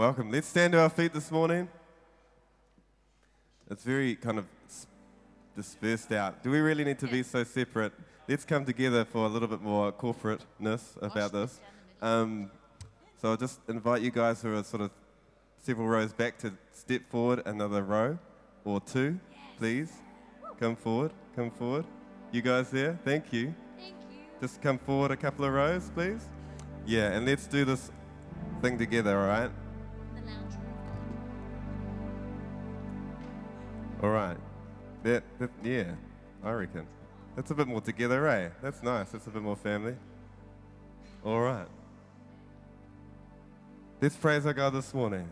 Welcome. Let's stand to our feet this morning. It's very kind of dispersed out. Do we really need to be so separate? Let's come together for a little bit more corporateness about this. Um, so I'll just invite you guys who are sort of several rows back to step forward another row or two, please. Come forward, come forward. You guys there, thank you. Thank you. Just come forward a couple of rows, please. Yeah, and let's do this thing together, all right? All right. That, that, yeah, I reckon. That's a bit more together, eh? That's nice. That's a bit more family. All right. Let's praise our God this morning.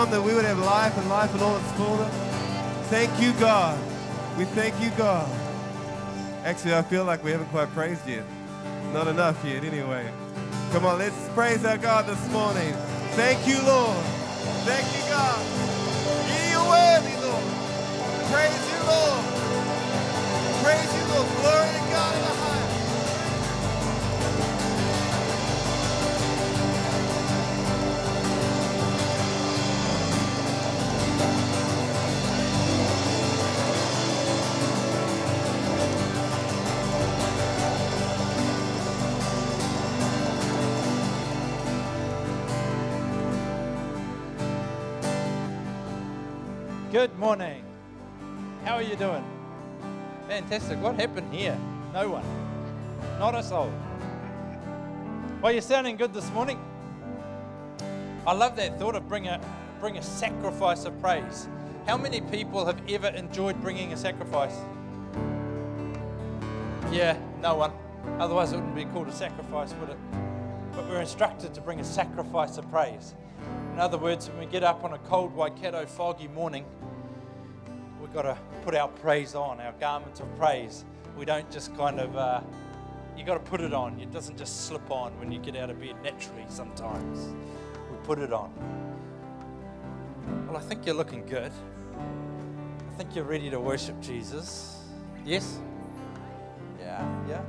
Come that we would have life and life in all its fullness. Thank you, God. We thank you, God. Actually, I feel like we haven't quite praised yet. Not enough yet, anyway. Come on, let's praise our God this morning. Thank you, Lord. Thank you, God. You're worthy, Lord. Praise you, Lord. Praise you, Lord. Glory to God in the highest. Morning. How are you doing? Fantastic. What happened here? No one. Not a soul. Well, you're sounding good this morning. I love that thought of bring a bring a sacrifice of praise. How many people have ever enjoyed bringing a sacrifice? Yeah, no one. Otherwise, it wouldn't be called a sacrifice, would it? But we're instructed to bring a sacrifice of praise. In other words, when we get up on a cold Waikato foggy morning, we've got to put our praise on, our garments of praise. We don't just kind of, uh, you got to put it on. It doesn't just slip on when you get out of bed naturally sometimes. We put it on. Well, I think you're looking good. I think you're ready to worship Jesus. Yes? Yeah, yeah.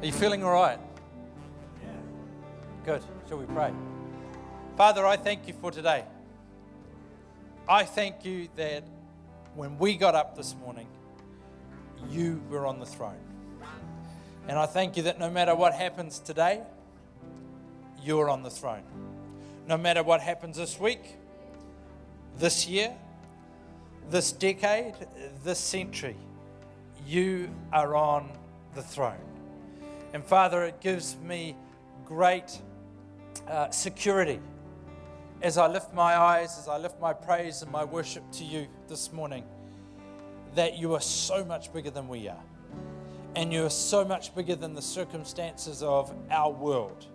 Are you feeling all right? Yeah. Good. Shall we pray? Father, I thank you for today. I thank you that when we got up this morning, you were on the throne. And I thank you that no matter what happens today, you're on the throne. No matter what happens this week, this year, this decade, this century, you are on the throne. And Father, it gives me great uh, security as I lift my eyes, as I lift my praise and my worship to you this morning, that you are so much bigger than we are. And you are so much bigger than the circumstances of our world.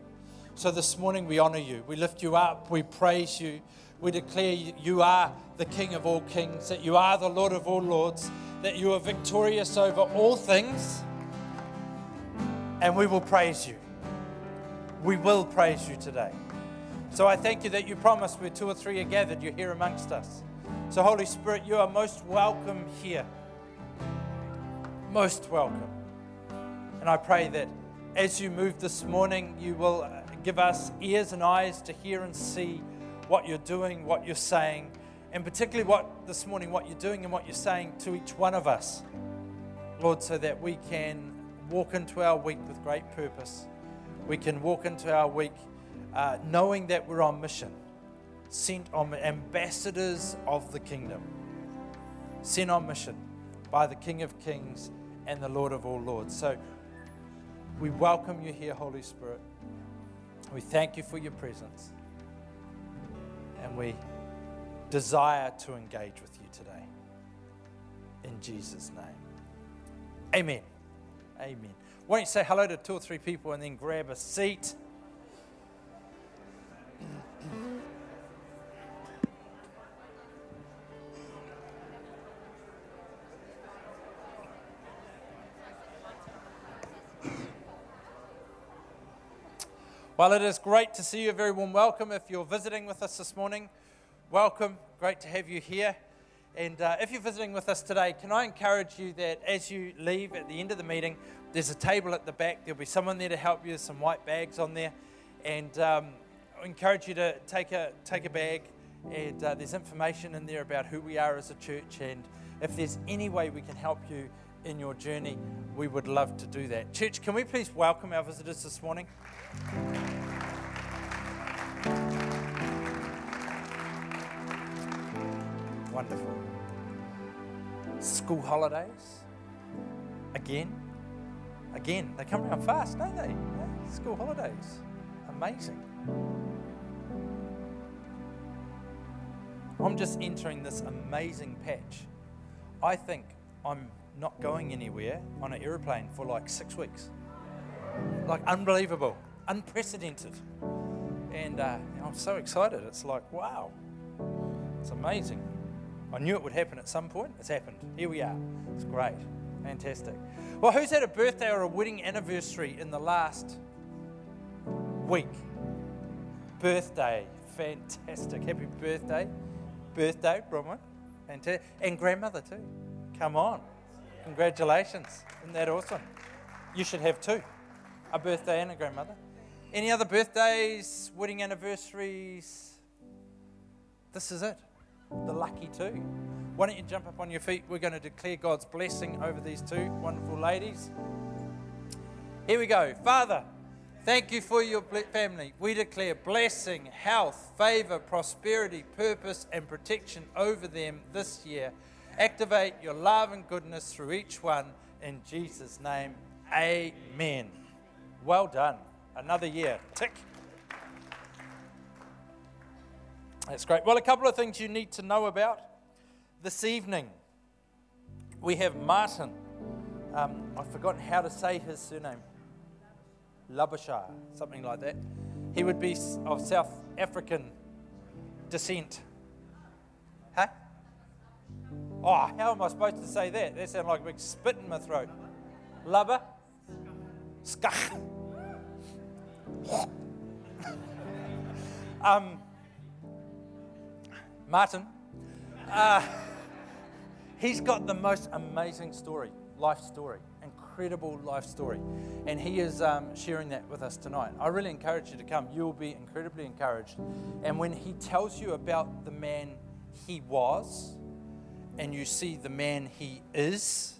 So this morning we honor you. We lift you up. We praise you. We declare you are the King of all kings, that you are the Lord of all lords, that you are victorious over all things. And we will praise you. We will praise you today. So I thank you that you promised where two or three are gathered, you're here amongst us. So, Holy Spirit, you are most welcome here. Most welcome. And I pray that as you move this morning, you will give us ears and eyes to hear and see what you're doing, what you're saying, and particularly what this morning, what you're doing and what you're saying to each one of us, Lord, so that we can walk into our week with great purpose. We can walk into our week uh, knowing that we're on mission, sent on ambassadors of the kingdom, sent on mission by the King of Kings and the Lord of all Lords. So we welcome you here, Holy Spirit. We thank you for your presence. And we desire to engage with you today. In Jesus' name. Amen. Amen. Why don't you say hello to two or three people and then grab a seat? Well, it is great to see you. A very warm welcome. If you're visiting with us this morning, welcome. Great to have you here. And uh, if you're visiting with us today, can I encourage you that as you leave at the end of the meeting, there's a table at the back. There'll be someone there to help you. Some white bags on there. And um, I encourage you to take a, take a bag. And uh, there's information in there about who we are as a church. And if there's any way we can help you in your journey, we would love to do that. Church, can we please welcome our visitors this morning? Wonderful. School holidays. Again. Again. They come around fast, don't they? Yeah, School holidays. Amazing. I'm just entering this amazing patch. I think I'm not going anywhere on an aeroplane for like six weeks. Like unbelievable, unprecedented. And uh, I'm so excited. It's like, wow, it's amazing. I knew it would happen at some point. It's happened. Here we are. It's great. Fantastic. Well, who's had a birthday or a wedding anniversary in the last week? Birthday. Fantastic. Happy birthday. Birthday, Bronwyn. Fantastic. And grandmother, too. Come on. Congratulations. Isn't that awesome? You should have two a birthday and a grandmother. Any other birthdays, wedding anniversaries? This is it. The lucky two. Why don't you jump up on your feet? We're going to declare God's blessing over these two wonderful ladies. Here we go. Father, thank you for your family. We declare blessing, health, favor, prosperity, purpose, and protection over them this year. Activate your love and goodness through each one. In Jesus' name, amen. Well done. Another year. Tick. That's great. Well, a couple of things you need to know about this evening. We have Martin. Um, I've forgotten how to say his surname. Labashar, something like that. He would be of South African descent. Oh, how am I supposed to say that? That sounds like a big spit in my throat. Lubba? Skach. um, Martin, uh, he's got the most amazing story, life story, incredible life story. And he is um, sharing that with us tonight. I really encourage you to come. You will be incredibly encouraged. And when he tells you about the man he was, and you see the man he is,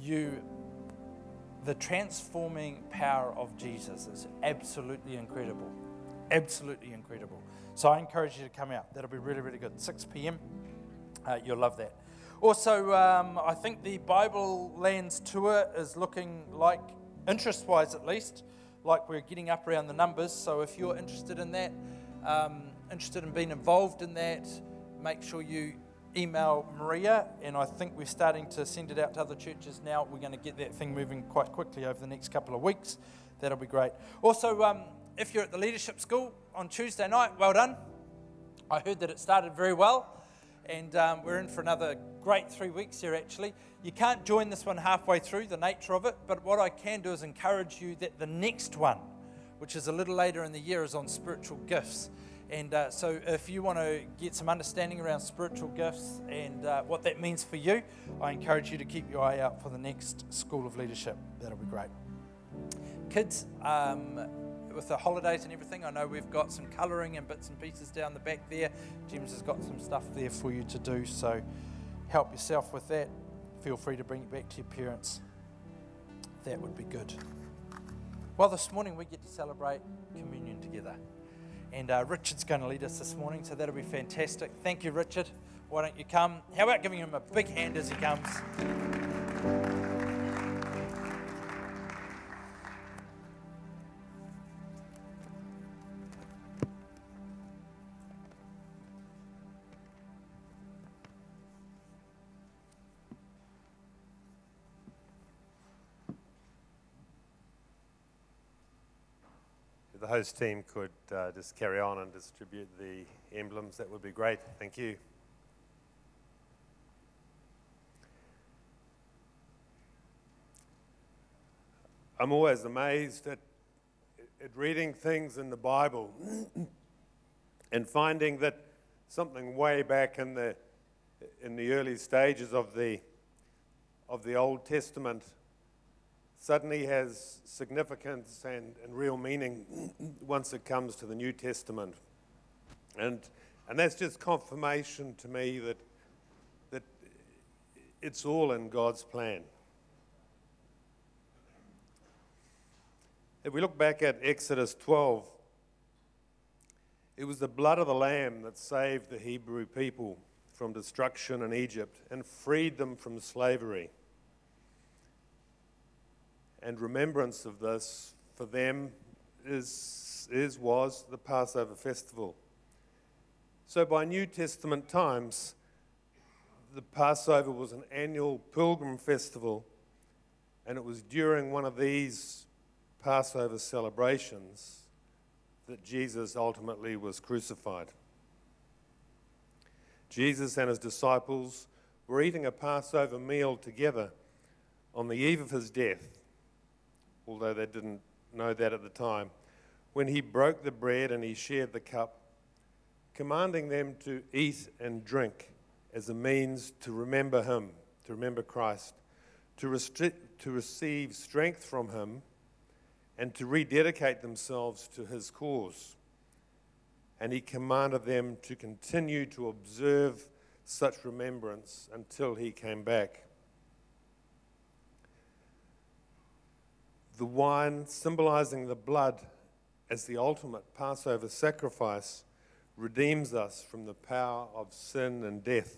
you the transforming power of Jesus is absolutely incredible. Absolutely incredible. So I encourage you to come out. That'll be really, really good. 6 p.m. Uh, you'll love that. Also, um, I think the Bible Lands tour is looking like, interest wise at least, like we're getting up around the numbers. So if you're interested in that, um, interested in being involved in that, make sure you email Maria, and I think we're starting to send it out to other churches now. We're going to get that thing moving quite quickly over the next couple of weeks. That'll be great. Also, um, if you're at the leadership school on Tuesday night, well done. I heard that it started very well, and um, we're in for another great three weeks here actually. You can't join this one halfway through, the nature of it, but what I can do is encourage you that the next one, which is a little later in the year, is on spiritual gifts. And uh, so, if you want to get some understanding around spiritual gifts and uh, what that means for you, I encourage you to keep your eye out for the next School of Leadership. That'll be great. Kids, um, with the holidays and everything, I know we've got some colouring and bits and pieces down the back there. James has got some stuff there for you to do, so help yourself with that. Feel free to bring it back to your parents. That would be good. Well, this morning we get to celebrate communion together. And uh, Richard's going to lead us this morning, so that'll be fantastic. Thank you, Richard. Why don't you come? How about giving him a big hand as he comes? Host team could uh, just carry on and distribute the emblems, that would be great. Thank you. I'm always amazed at, at reading things in the Bible and finding that something way back in the, in the early stages of the, of the Old Testament suddenly has significance and, and real meaning once it comes to the New Testament. And, and that's just confirmation to me that, that it's all in God's plan. If we look back at Exodus 12, it was the blood of the Lamb that saved the Hebrew people from destruction in Egypt and freed them from slavery and remembrance of this for them is, is was the Passover festival. So by New Testament times, the Passover was an annual pilgrim festival, and it was during one of these Passover celebrations that Jesus ultimately was crucified. Jesus and his disciples were eating a Passover meal together on the eve of his death, although they didn't know that at the time, when he broke the bread and he shared the cup, commanding them to eat and drink as a means to remember him, to remember Christ, to, restri- to receive strength from him, and to rededicate themselves to his cause. And he commanded them to continue to observe such remembrance until he came back. The wine, symbolizing the blood as the ultimate Passover sacrifice, redeems us from the power of sin and death.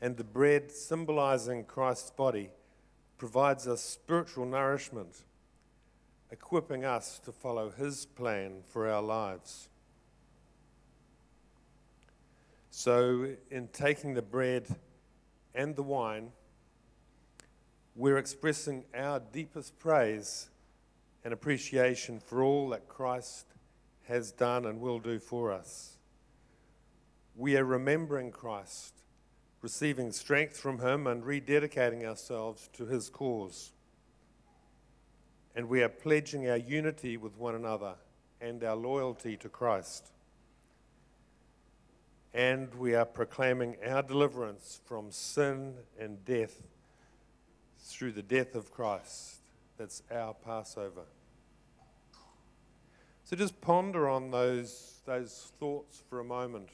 And the bread, symbolizing Christ's body, provides us spiritual nourishment, equipping us to follow his plan for our lives. So, in taking the bread and the wine, we're expressing our deepest praise and appreciation for all that Christ has done and will do for us. We are remembering Christ, receiving strength from Him, and rededicating ourselves to His cause. And we are pledging our unity with one another and our loyalty to Christ. And we are proclaiming our deliverance from sin and death through the death of Christ. That's our Passover. So just ponder on those, those thoughts for a moment.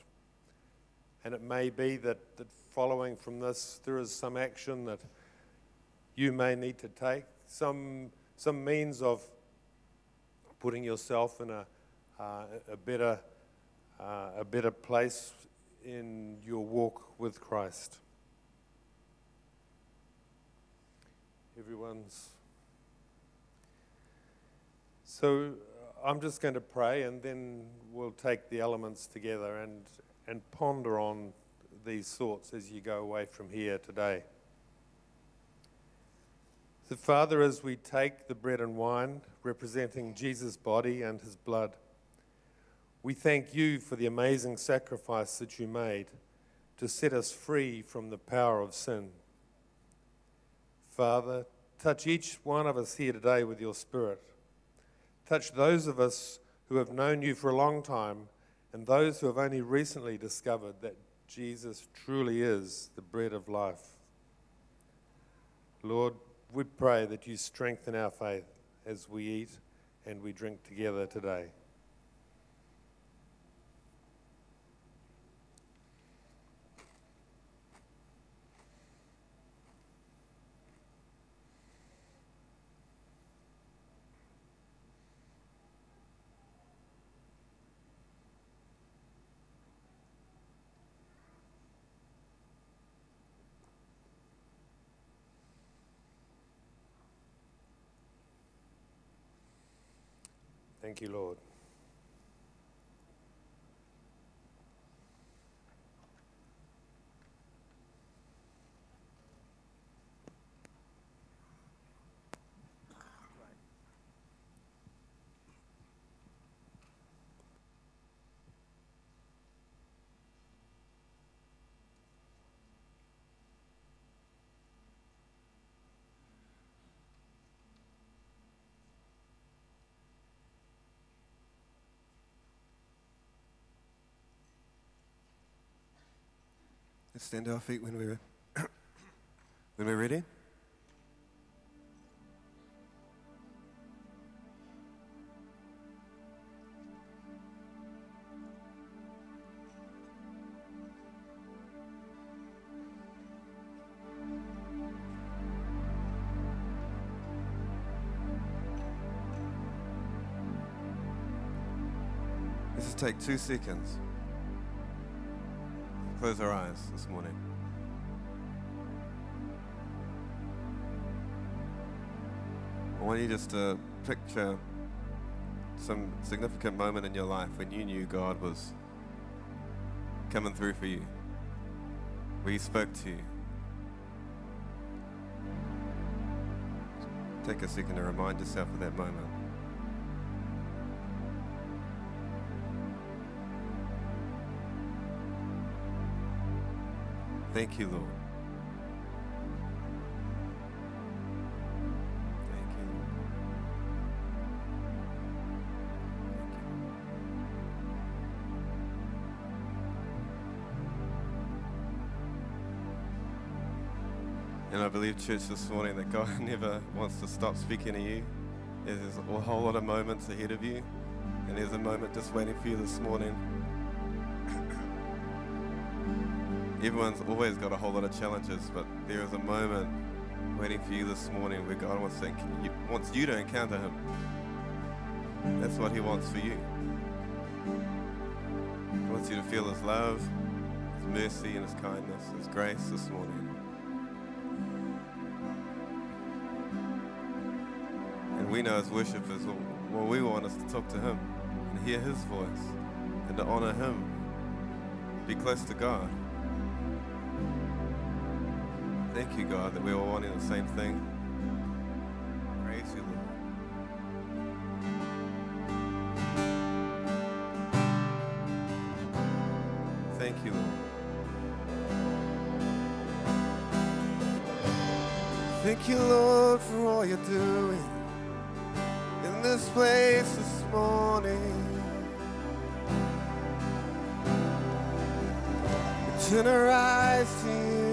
And it may be that, that following from this, there is some action that you may need to take, some, some means of putting yourself in a, uh, a, better, uh, a better place in your walk with Christ. Everyone's. So I'm just going to pray and then we'll take the elements together and, and ponder on these thoughts as you go away from here today. So, Father, as we take the bread and wine representing Jesus' body and his blood, we thank you for the amazing sacrifice that you made to set us free from the power of sin. Father, touch each one of us here today with your Spirit. Touch those of us who have known you for a long time and those who have only recently discovered that Jesus truly is the bread of life. Lord, we pray that you strengthen our faith as we eat and we drink together today. Thank Let's stand to our feet when we're when we're ready. Take two seconds. Close our eyes this morning. I want you just to picture some significant moment in your life when you knew God was coming through for you. where He spoke to you. Take a second to remind yourself of that moment. Thank you, Lord. Thank you, Thank you, And I believe, church, this morning that God never wants to stop speaking to you. There's a whole lot of moments ahead of you, and there's a moment just waiting for you this morning. Everyone's always got a whole lot of challenges, but there is a moment waiting for you this morning where God wants, to, wants you to encounter Him. That's what He wants for you. He wants you to feel His love, His mercy, and His kindness, His grace this morning. And we know as worshippers, what we want is to talk to Him and hear His voice and to honor Him, be close to God. Thank you, God, that we're all wanting the same thing. Praise you, Lord. Thank you, Lord. Thank you, Lord, for all you're doing in this place this morning. We turn our eyes to you.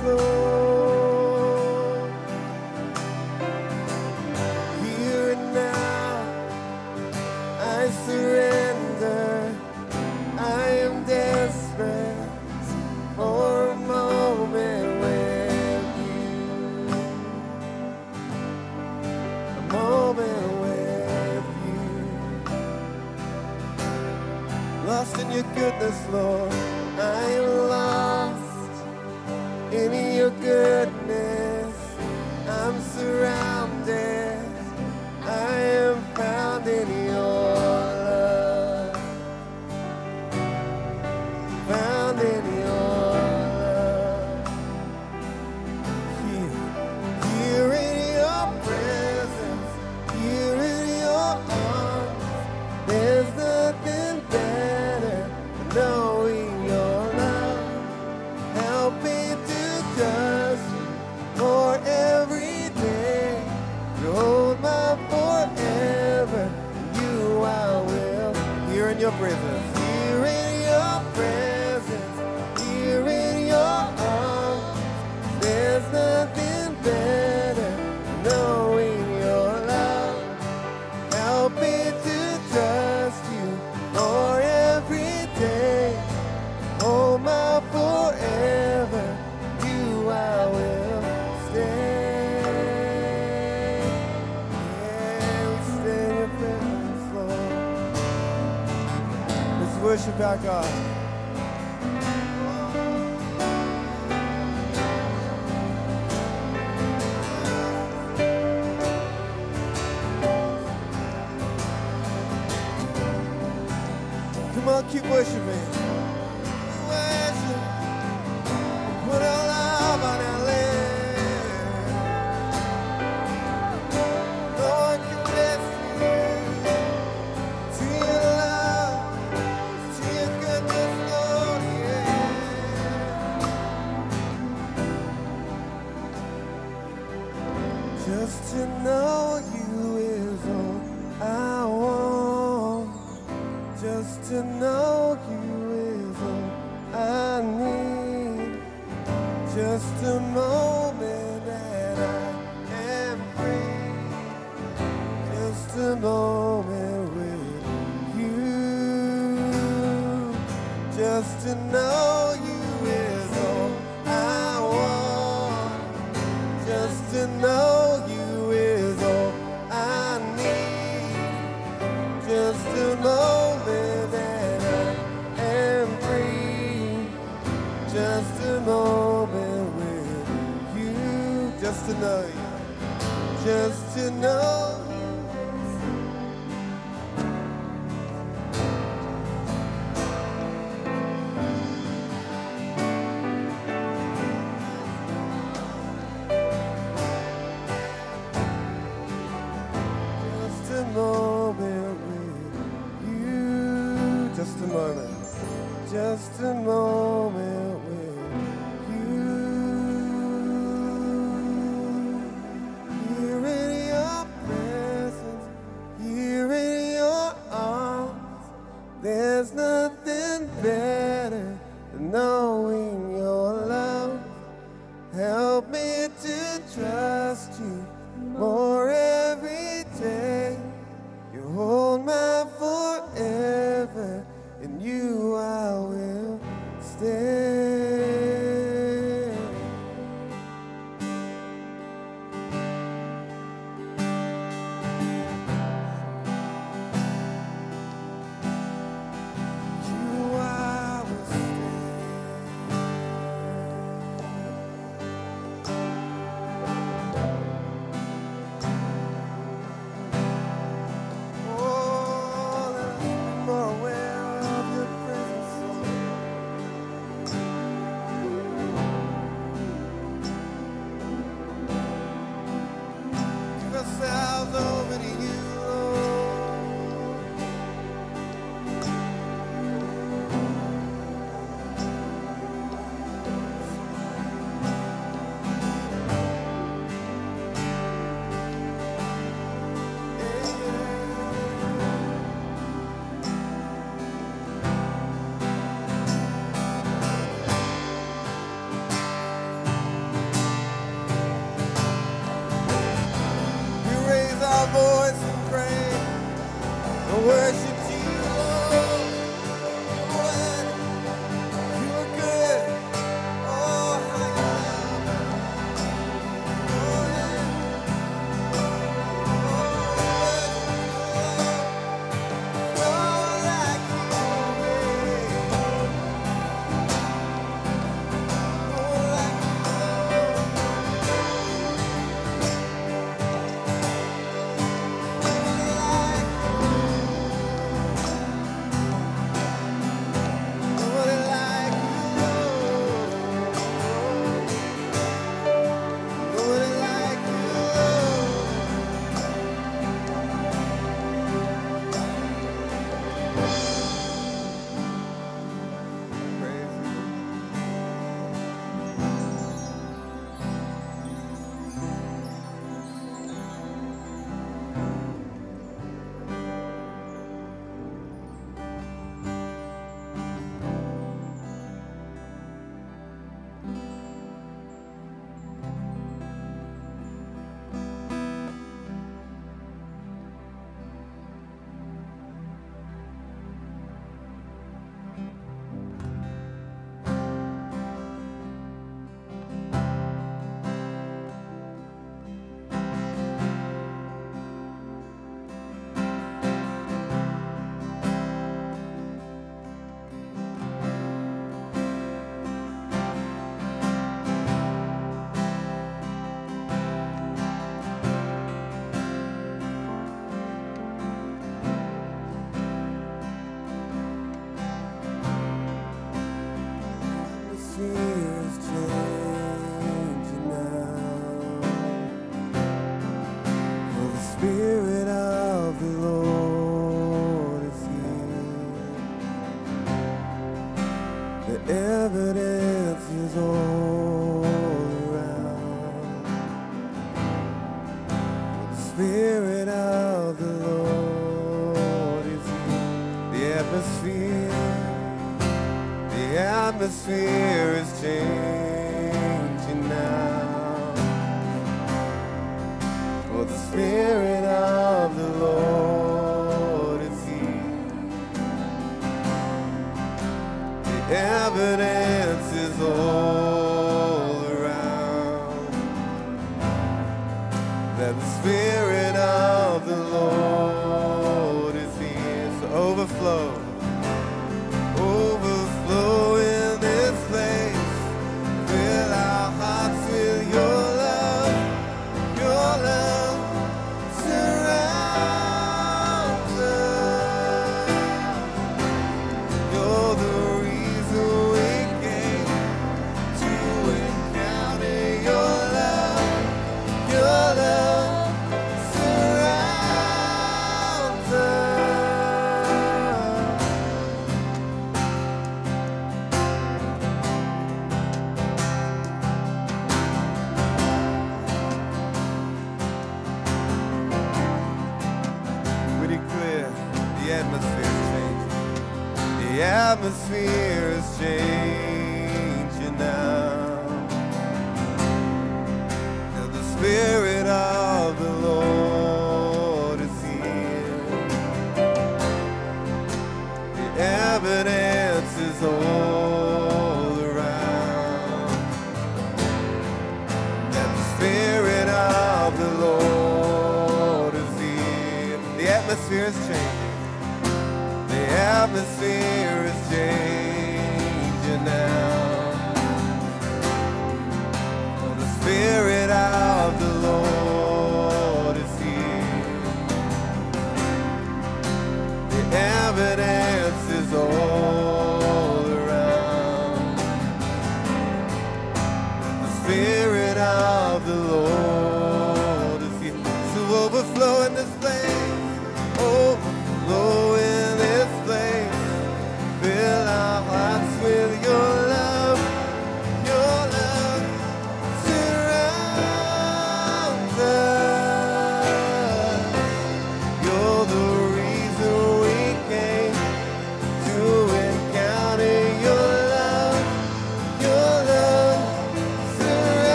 Presence, our God. Just to know you is all I need. Just a moment and I am free. Just a moment with you. Just to know you is all I want. Just to know. just to know you, just to know. just a moment, just a moment. All around. The Spirit of the Lord is here. The atmosphere, the atmosphere is changing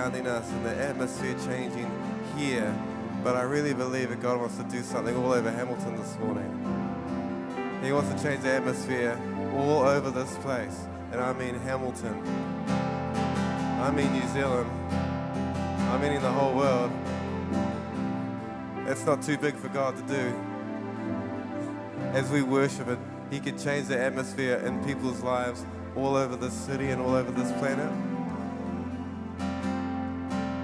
surrounding us and the atmosphere changing here, but I really believe that God wants to do something all over Hamilton this morning. He wants to change the atmosphere all over this place, and I mean Hamilton. I mean New Zealand. I mean in the whole world. It's not too big for God to do as we worship it, He can change the atmosphere in people's lives all over this city and all over this planet.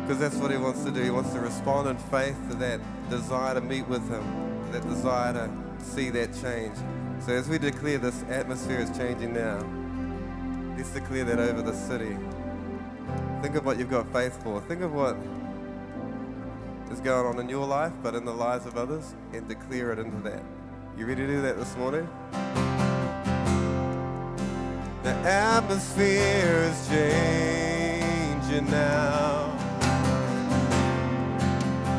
Because that's what He wants to do. He wants to respond in faith to that desire to meet with Him, that desire to see that change. So as we declare this atmosphere is changing now, let's declare that over the city. Think of what you've got faith for. Think of what is going on in your life, but in the lives of others, and declare it into that. You ready to do that this morning? The atmosphere is changing now.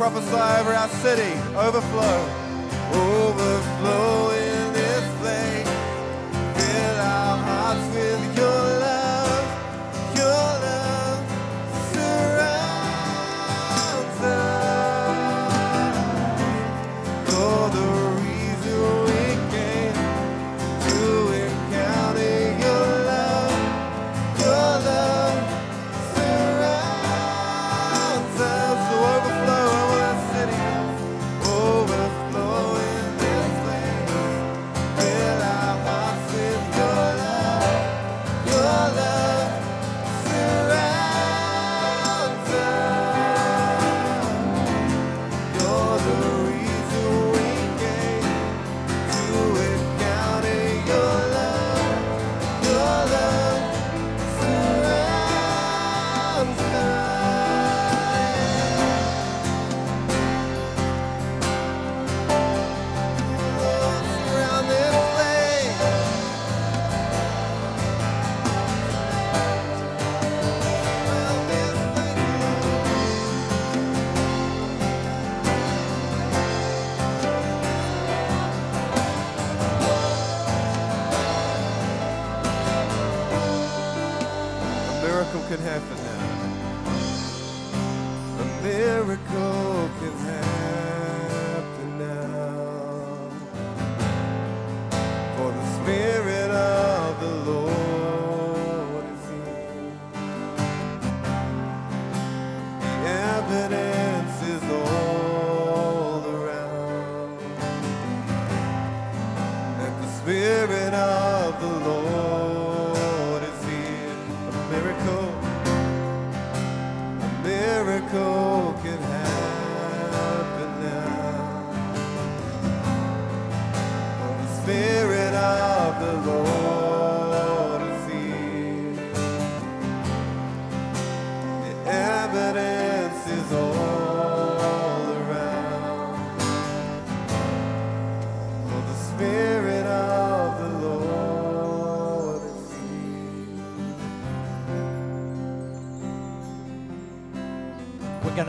prophesy over our city, overflow,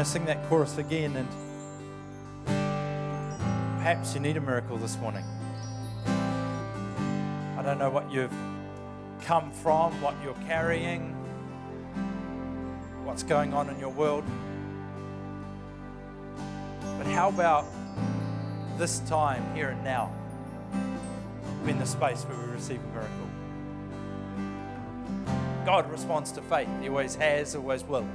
to sing that chorus again, and perhaps you need a miracle this morning. I don't know what you've come from, what you're carrying, what's going on in your world. But how about this time, here and now, in the space where we receive a miracle? God responds to faith. He always has, always will.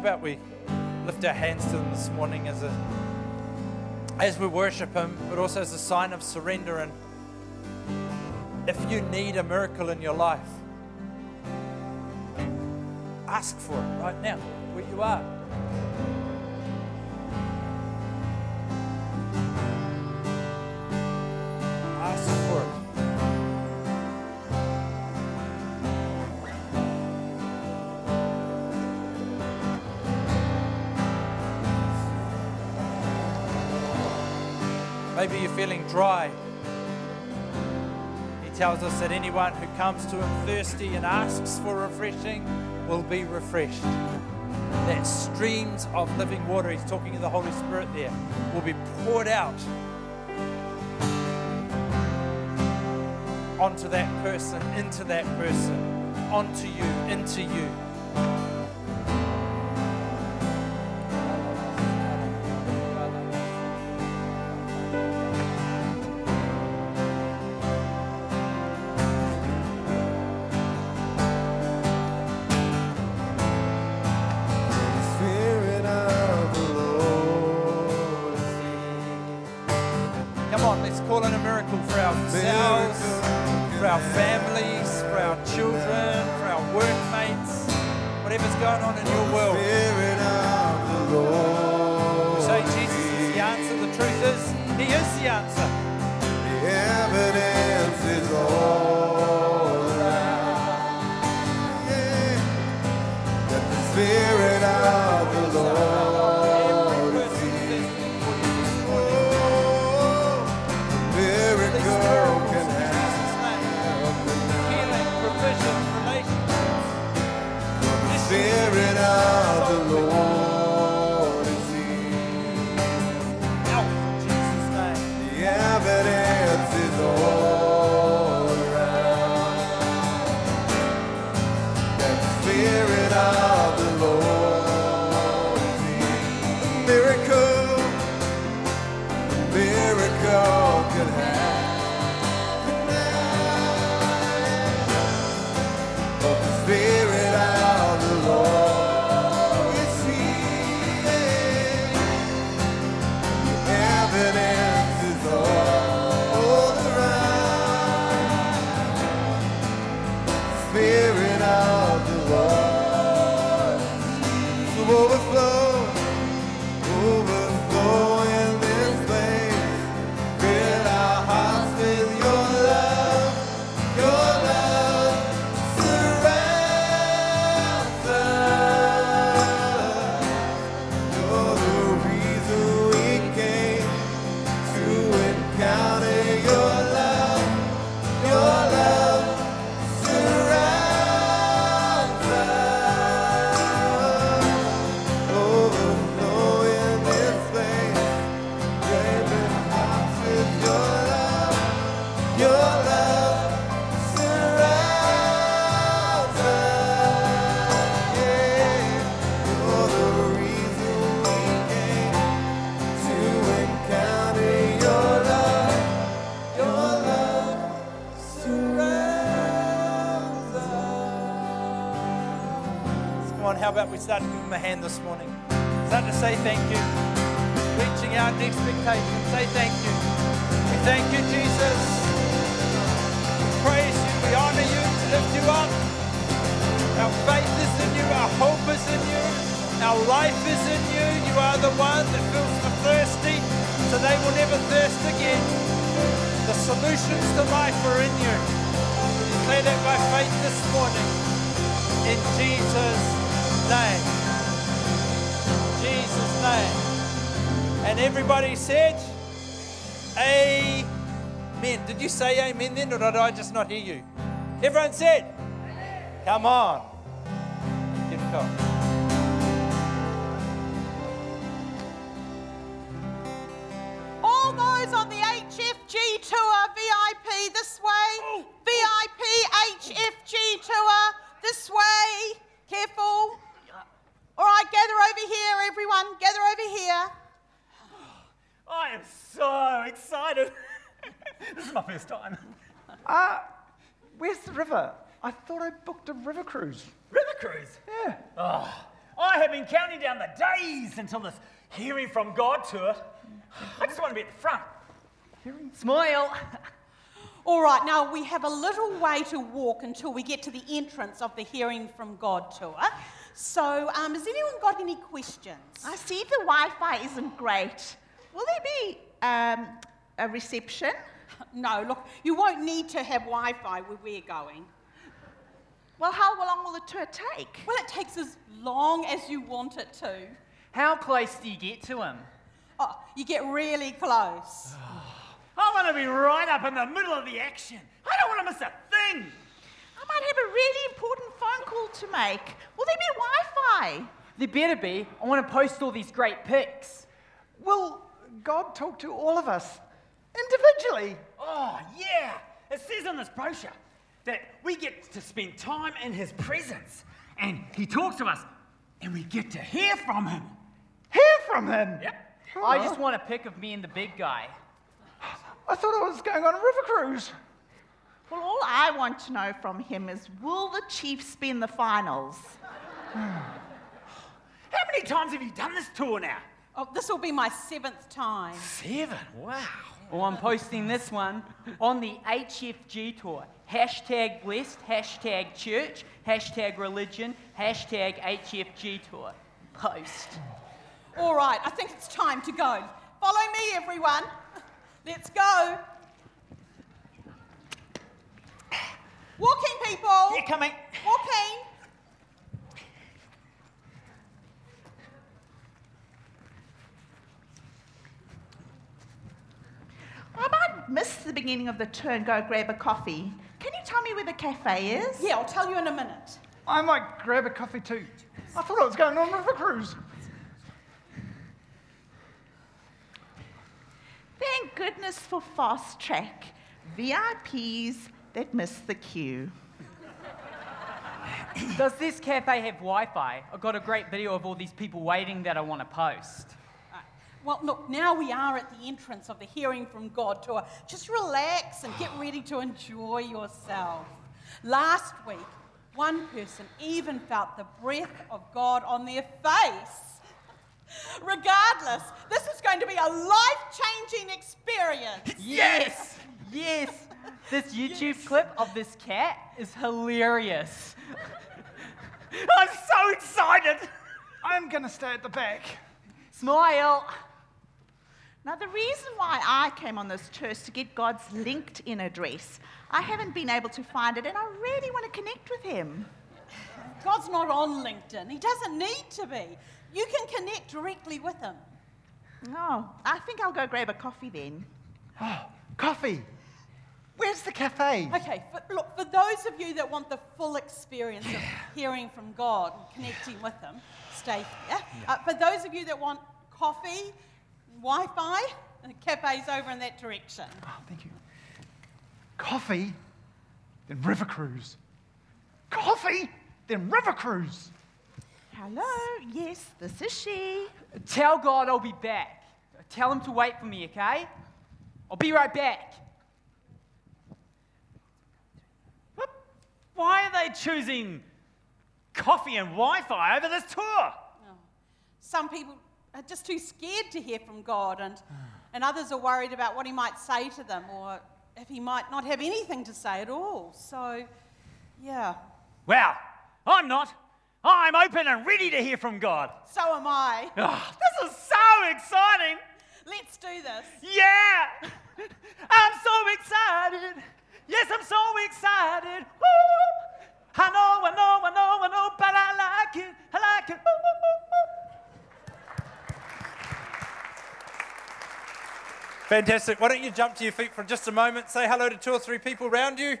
How about we lift our hands to Him this morning as a as we worship Him, but also as a sign of surrender. And if you need a miracle in your life, ask for it right now, where you are. Dry. He tells us that anyone who comes to him thirsty and asks for refreshing will be refreshed. That streams of living water, he's talking of the Holy Spirit there, will be poured out onto that person, into that person, onto you, into you. Our families, for our children, for our workmates, whatever's going on in your world. How about we start to give him a hand this morning? Start to say thank you. Reaching out in expectation. Say thank you. We thank you, Jesus. We praise you. We honor you. We lift you up. Our faith is in you. Our hope is in you. Our life is in you. You are the one that fills the thirsty so they will never thirst again. The solutions to life are in you. Declare that by faith this morning. In Jesus' name. Jesus' name. And everybody said, Amen. Did you say amen then, or did I just not hear you? Everyone said, Come on. The until this hearing from God tour. I just want to be at the front. Smile. All right, now we have a little way to walk until we get to the entrance of the Hearing from God tour. So, um, has anyone got any questions? I see the Wi-Fi isn't great. Will there be um, a reception? No, look, you won't need to have Wi Fi where we're going. Well, how long will the tour take? Well, it takes as long as you want it to. How close do you get to him? Oh, you get really close. I want to be right up in the middle of the action. I don't want to miss a thing. I might have a really important phone call to make. Will there be Wi-Fi? There better be. I want to post all these great pics. Will God talk to all of us individually? Oh, yeah. It says on this brochure that we get to spend time in his presence. And he talks to us, and we get to hear from him. Hear from him? Yep. I just want a pic of me and the big guy. I thought I was going on a river cruise. Well, all I want to know from him is will the Chiefs spin the finals? How many times have you done this tour now? Oh, this will be my seventh time. Seven. Wow. Well, I'm posting this one on the HFG tour. Hashtag blessed, hashtag church, hashtag religion, hashtag HFG tour. Post. All right, I think it's time to go. Follow me, everyone. Let's go. Walking, people. They're coming. Walking. I might miss the beginning of the turn, go grab a coffee. Can you tell me where the cafe is? Yeah, I'll tell you in a minute. I might grab a coffee too. I thought I was going on with a cruise. Thank goodness for fast track. VIPs that miss the queue. Does this cafe have Wi Fi? I've got a great video of all these people waiting that I want to post. Uh, well, look, now we are at the entrance of the Hearing from God tour. Uh, just relax and get ready to enjoy yourself. Last week, one person even felt the breath of God on their face. Regardless, this is going to be a life changing experience. Yes! Yes! This YouTube clip of this cat is hilarious. I'm so excited. I'm going to stay at the back. Smile! Now, the reason why I came on this tour is to get God's LinkedIn address. I haven't been able to find it, and I really want to connect with Him. God's not on LinkedIn, He doesn't need to be. You can connect directly with Him. Oh, I think I'll go grab a coffee then. Oh, coffee. Where's the cafe? Okay, but look, for those of you that want the full experience of hearing from God and connecting with Him, stay here. Uh, for those of you that want coffee, Wi Fi, the cafe's over in that direction. Oh, thank you. Coffee, then river cruise. Coffee, then river cruise. Hello, yes, this is she. Tell God I'll be back. Tell him to wait for me, okay? I'll be right back. Why are they choosing coffee and Wi Fi over this tour? Oh. Some people are just too scared to hear from God, and, and others are worried about what He might say to them or if He might not have anything to say at all. So, yeah, Well, I'm not. I'm open and ready to hear from God. so am I. Oh, this is so exciting. Let's do this. Yeah. I'm so excited. Yes, I'm so excited. Woo. I know, I know, I know, I know, but I like it. I like it. Woo. Fantastic. Why don't you jump to your feet for just a moment? Say hello to two or three people around you.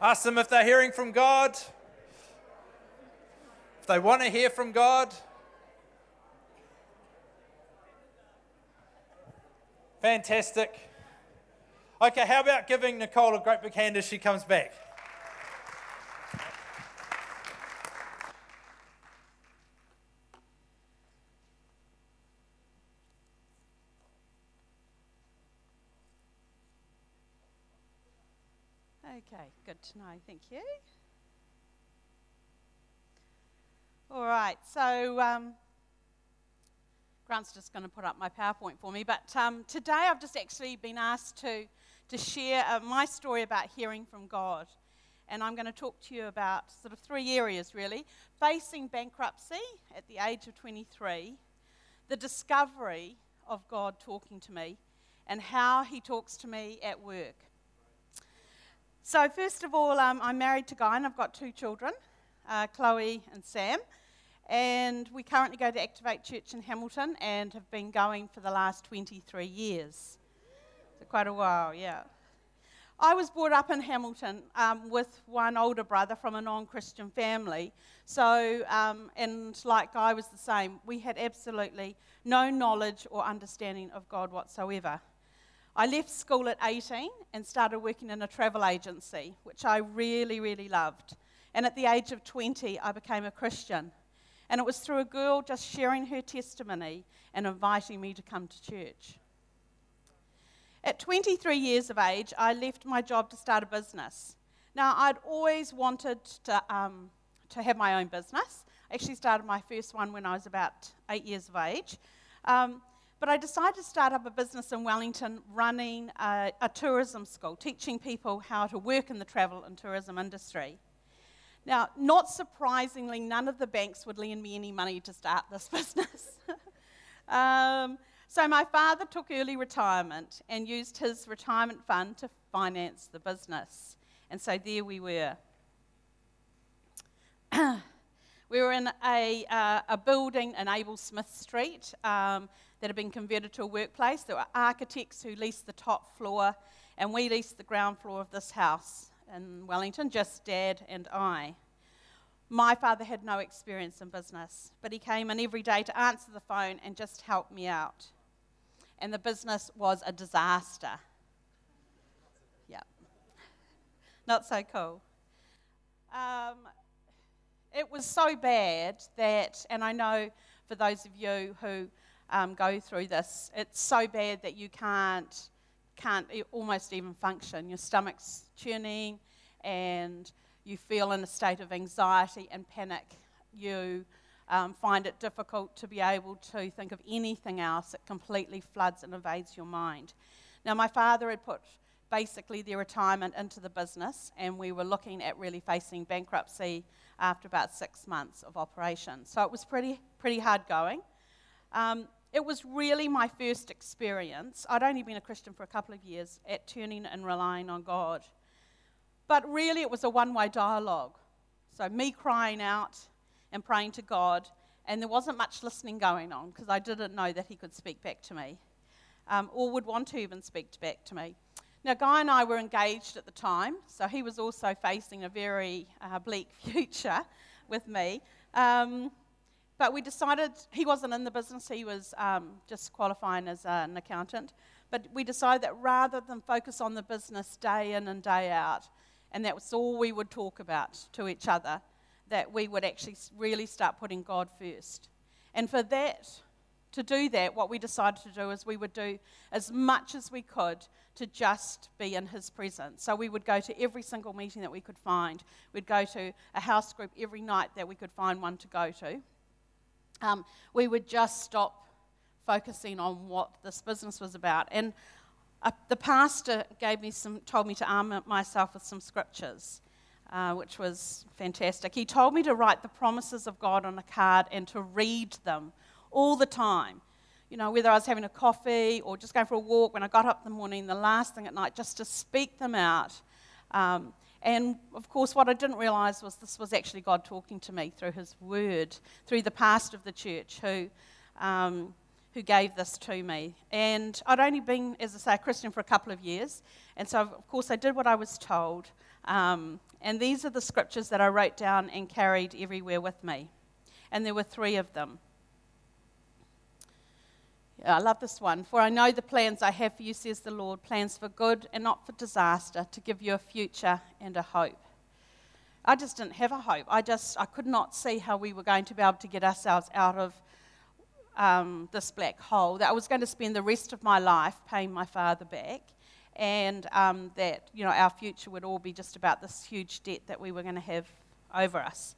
Ask them if they're hearing from God. If they want to hear from God. Fantastic. Okay, how about giving Nicole a great big hand as she comes back? Okay, good to know. Thank you. All right, so um, Grant's just going to put up my PowerPoint for me, but um, today I've just actually been asked to, to share uh, my story about hearing from God. And I'm going to talk to you about sort of three areas really facing bankruptcy at the age of 23, the discovery of God talking to me, and how He talks to me at work. So, first of all, um, I'm married to Guy and I've got two children, uh, Chloe and Sam. And we currently go to Activate Church in Hamilton and have been going for the last 23 years. So, quite a while, yeah. I was brought up in Hamilton um, with one older brother from a non Christian family. So, um, and like Guy was the same, we had absolutely no knowledge or understanding of God whatsoever. I left school at 18 and started working in a travel agency, which I really, really loved. And at the age of 20, I became a Christian. And it was through a girl just sharing her testimony and inviting me to come to church. At 23 years of age, I left my job to start a business. Now, I'd always wanted to, um, to have my own business. I actually started my first one when I was about eight years of age. Um, but I decided to start up a business in Wellington running a, a, tourism school, teaching people how to work in the travel and tourism industry. Now, not surprisingly, none of the banks would lend me any money to start this business. um, so my father took early retirement and used his retirement fund to finance the business. And so there we were. we were in a, uh, a building in Abel Smith Street. Um, that had been converted to a workplace. There were architects who leased the top floor, and we leased the ground floor of this house in Wellington, just Dad and I. My father had no experience in business, but he came in every day to answer the phone and just help me out. And the business was a disaster. Yep. Not so cool. Um, it was so bad that, and I know for those of you who um, go through this, it's so bad that you can't, can't almost even function. Your stomach's churning and you feel in a state of anxiety and panic. You um, find it difficult to be able to think of anything else. It completely floods and invades your mind. Now, my father had put basically their retirement into the business, and we were looking at really facing bankruptcy after about six months of operation. So it was pretty, pretty hard going. Um, it was really my first experience. I'd only been a Christian for a couple of years at turning and relying on God. But really, it was a one way dialogue. So, me crying out and praying to God, and there wasn't much listening going on because I didn't know that He could speak back to me um, or would want to even speak back to me. Now, Guy and I were engaged at the time, so he was also facing a very uh, bleak future with me. Um, but we decided he wasn't in the business, he was um, just qualifying as uh, an accountant. But we decided that rather than focus on the business day in and day out, and that was all we would talk about to each other, that we would actually really start putting God first. And for that, to do that, what we decided to do is we would do as much as we could to just be in His presence. So we would go to every single meeting that we could find. We'd go to a house group every night that we could find one to go to. Um, we would just stop focusing on what this business was about. And uh, the pastor gave me some, told me to arm myself with some scriptures, uh, which was fantastic. He told me to write the promises of God on a card and to read them all the time. You know, whether I was having a coffee or just going for a walk, when I got up in the morning, the last thing at night, just to speak them out. Um, and of course, what I didn't realize was this was actually God talking to me through His Word, through the pastor of the church who, um, who gave this to me. And I'd only been, as I say, a Christian for a couple of years. And so, of course, I did what I was told. Um, and these are the scriptures that I wrote down and carried everywhere with me. And there were three of them. I love this one. For I know the plans I have for you, says the Lord plans for good and not for disaster, to give you a future and a hope. I just didn't have a hope. I just I could not see how we were going to be able to get ourselves out of um, this black hole. That I was going to spend the rest of my life paying my father back, and um, that you know our future would all be just about this huge debt that we were going to have over us.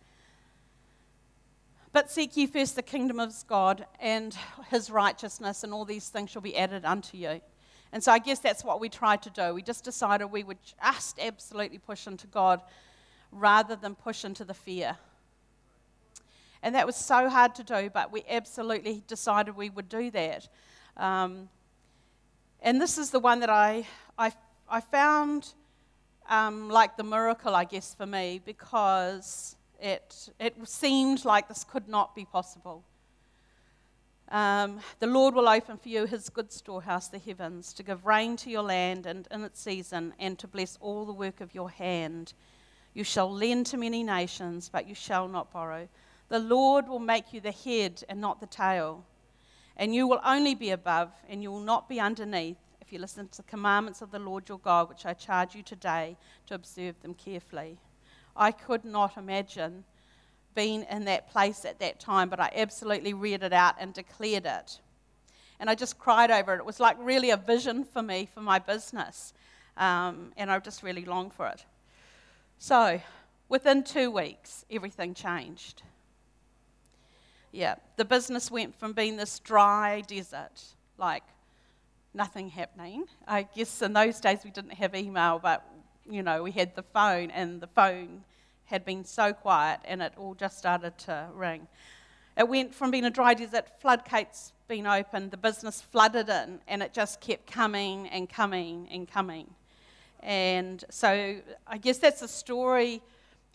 But seek ye first the kingdom of God and his righteousness, and all these things shall be added unto you. And so I guess that's what we tried to do. We just decided we would just absolutely push into God rather than push into the fear. And that was so hard to do, but we absolutely decided we would do that. Um, and this is the one that I, I, I found um, like the miracle, I guess, for me, because it, it seemed like this could not be possible. Um, the Lord will open for you his good storehouse, the heavens, to give rain to your land and in its season, and to bless all the work of your hand. You shall lend to many nations, but you shall not borrow. The Lord will make you the head and not the tail. And you will only be above, and you will not be underneath, if you listen to the commandments of the Lord your God, which I charge you today to observe them carefully. I could not imagine being in that place at that time, but I absolutely read it out and declared it. And I just cried over it. It was like really a vision for me for my business. Um, and I just really longed for it. So, within two weeks, everything changed. Yeah, the business went from being this dry desert, like nothing happening. I guess in those days we didn't have email, but you know, we had the phone, and the phone had been so quiet, and it all just started to ring. It went from being a dry desert, floodgates being opened, the business flooded in, and it just kept coming and coming and coming. And so I guess that's the story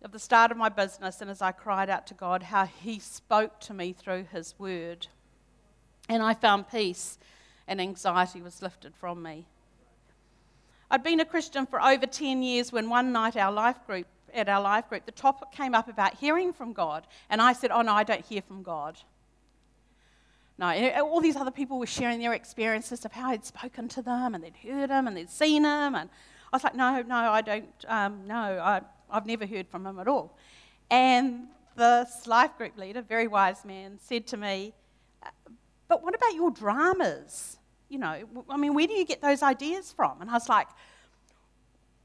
of the start of my business, and as I cried out to God, how He spoke to me through His Word. And I found peace, and anxiety was lifted from me. I'd been a Christian for over 10 years when one night our life group, at our life group, the topic came up about hearing from God. And I said, Oh, no, I don't hear from God. No, and all these other people were sharing their experiences of how I'd spoken to them and they'd heard him and they'd seen him. And I was like, No, no, I don't, um, no, I, I've never heard from him at all. And this life group leader, very wise man, said to me, But what about your dramas? You know, I mean, where do you get those ideas from? And I was like,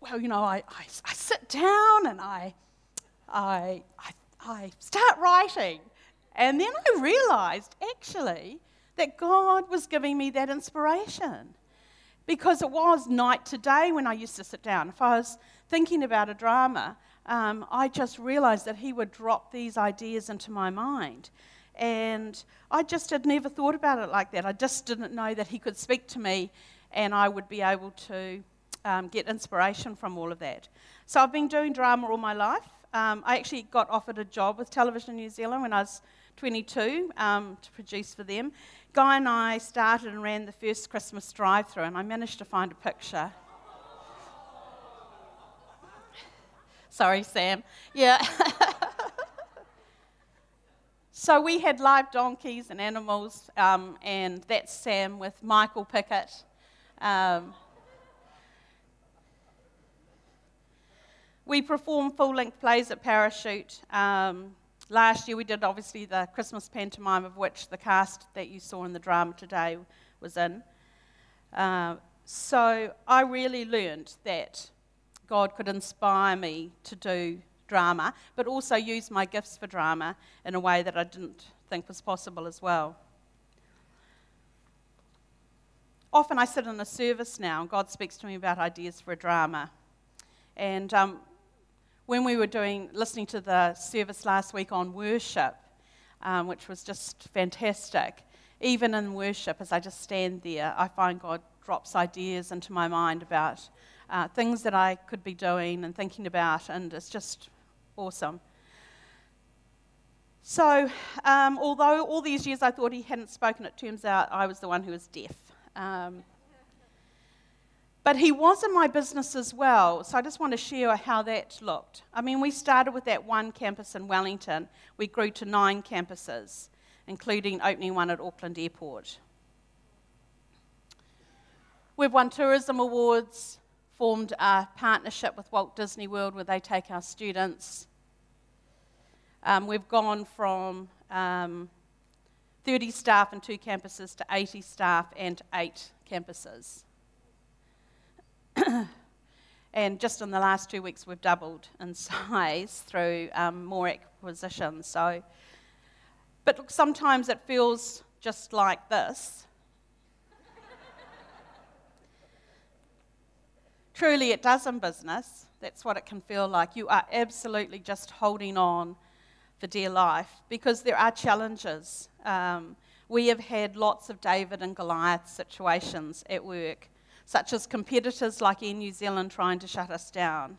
Well, you know, I, I, I sit down and I, I, I, I start writing. And then I realized actually that God was giving me that inspiration. Because it was night to day when I used to sit down. If I was thinking about a drama, um, I just realized that He would drop these ideas into my mind. And I just had never thought about it like that. I just didn't know that He could speak to me and I would be able to um, get inspiration from all of that. So I've been doing drama all my life. Um, I actually got offered a job with Television New Zealand when I was 22 um, to produce for them. Guy and I started and ran the first Christmas drive through, and I managed to find a picture. Sorry, Sam. Yeah. so we had live donkeys and animals, um, and that's Sam with Michael Pickett. Um, we perform full length plays at Parachute. Um, Last year we did obviously the Christmas pantomime, of which the cast that you saw in the drama today was in. Uh, so I really learned that God could inspire me to do drama, but also use my gifts for drama in a way that I didn't think was possible as well. Often I sit in a service now, and God speaks to me about ideas for a drama. And um, when we were doing, listening to the service last week on worship, um, which was just fantastic, even in worship, as I just stand there, I find God drops ideas into my mind about uh, things that I could be doing and thinking about, and it's just awesome. So, um, although all these years I thought he hadn't spoken, it turns out I was the one who was deaf. Um, but he was in my business as well, so I just want to share how that looked. I mean, we started with that one campus in Wellington, we grew to nine campuses, including opening one at Auckland Airport. We've won tourism awards, formed a partnership with Walt Disney World where they take our students. Um, we've gone from um, 30 staff and two campuses to 80 staff and eight campuses. and just in the last two weeks, we've doubled in size through um, more acquisitions. So, but look, sometimes it feels just like this. Truly, it does in business. That's what it can feel like. You are absolutely just holding on for dear life because there are challenges. Um, we have had lots of David and Goliath situations at work such as competitors like Air New Zealand trying to shut us down,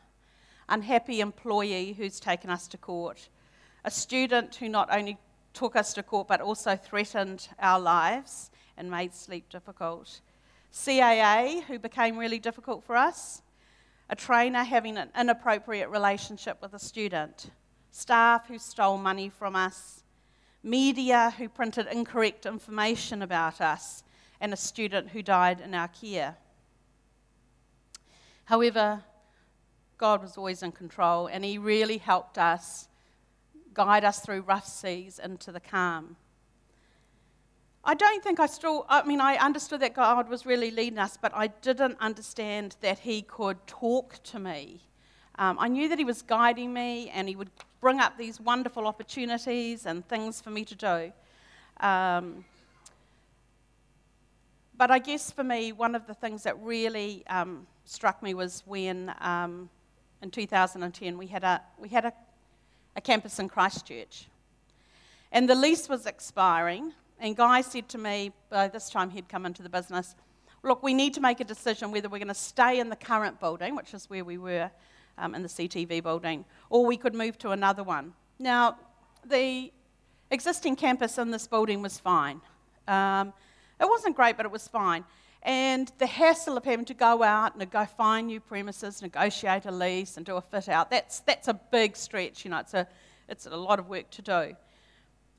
unhappy employee who's taken us to court, a student who not only took us to court but also threatened our lives and made sleep difficult, CAA who became really difficult for us, a trainer having an inappropriate relationship with a student, staff who stole money from us, media who printed incorrect information about us, and a student who died in our care. However, God was always in control, and He really helped us guide us through rough seas into the calm. I don't think I still, I mean, I understood that God was really leading us, but I didn't understand that He could talk to me. Um, I knew that He was guiding me and He would bring up these wonderful opportunities and things for me to do. Um, but I guess for me, one of the things that really um, struck me was when um, in 2010 we had, a, we had a, a campus in Christchurch. And the lease was expiring, and Guy said to me, by this time he'd come into the business, look, we need to make a decision whether we're going to stay in the current building, which is where we were um, in the CTV building, or we could move to another one. Now, the existing campus in this building was fine. Um, it wasn't great, but it was fine. And the hassle of having to go out and go find new premises, negotiate a lease, and do a fit out, that's, that's a big stretch. You know, it's a, it's a lot of work to do.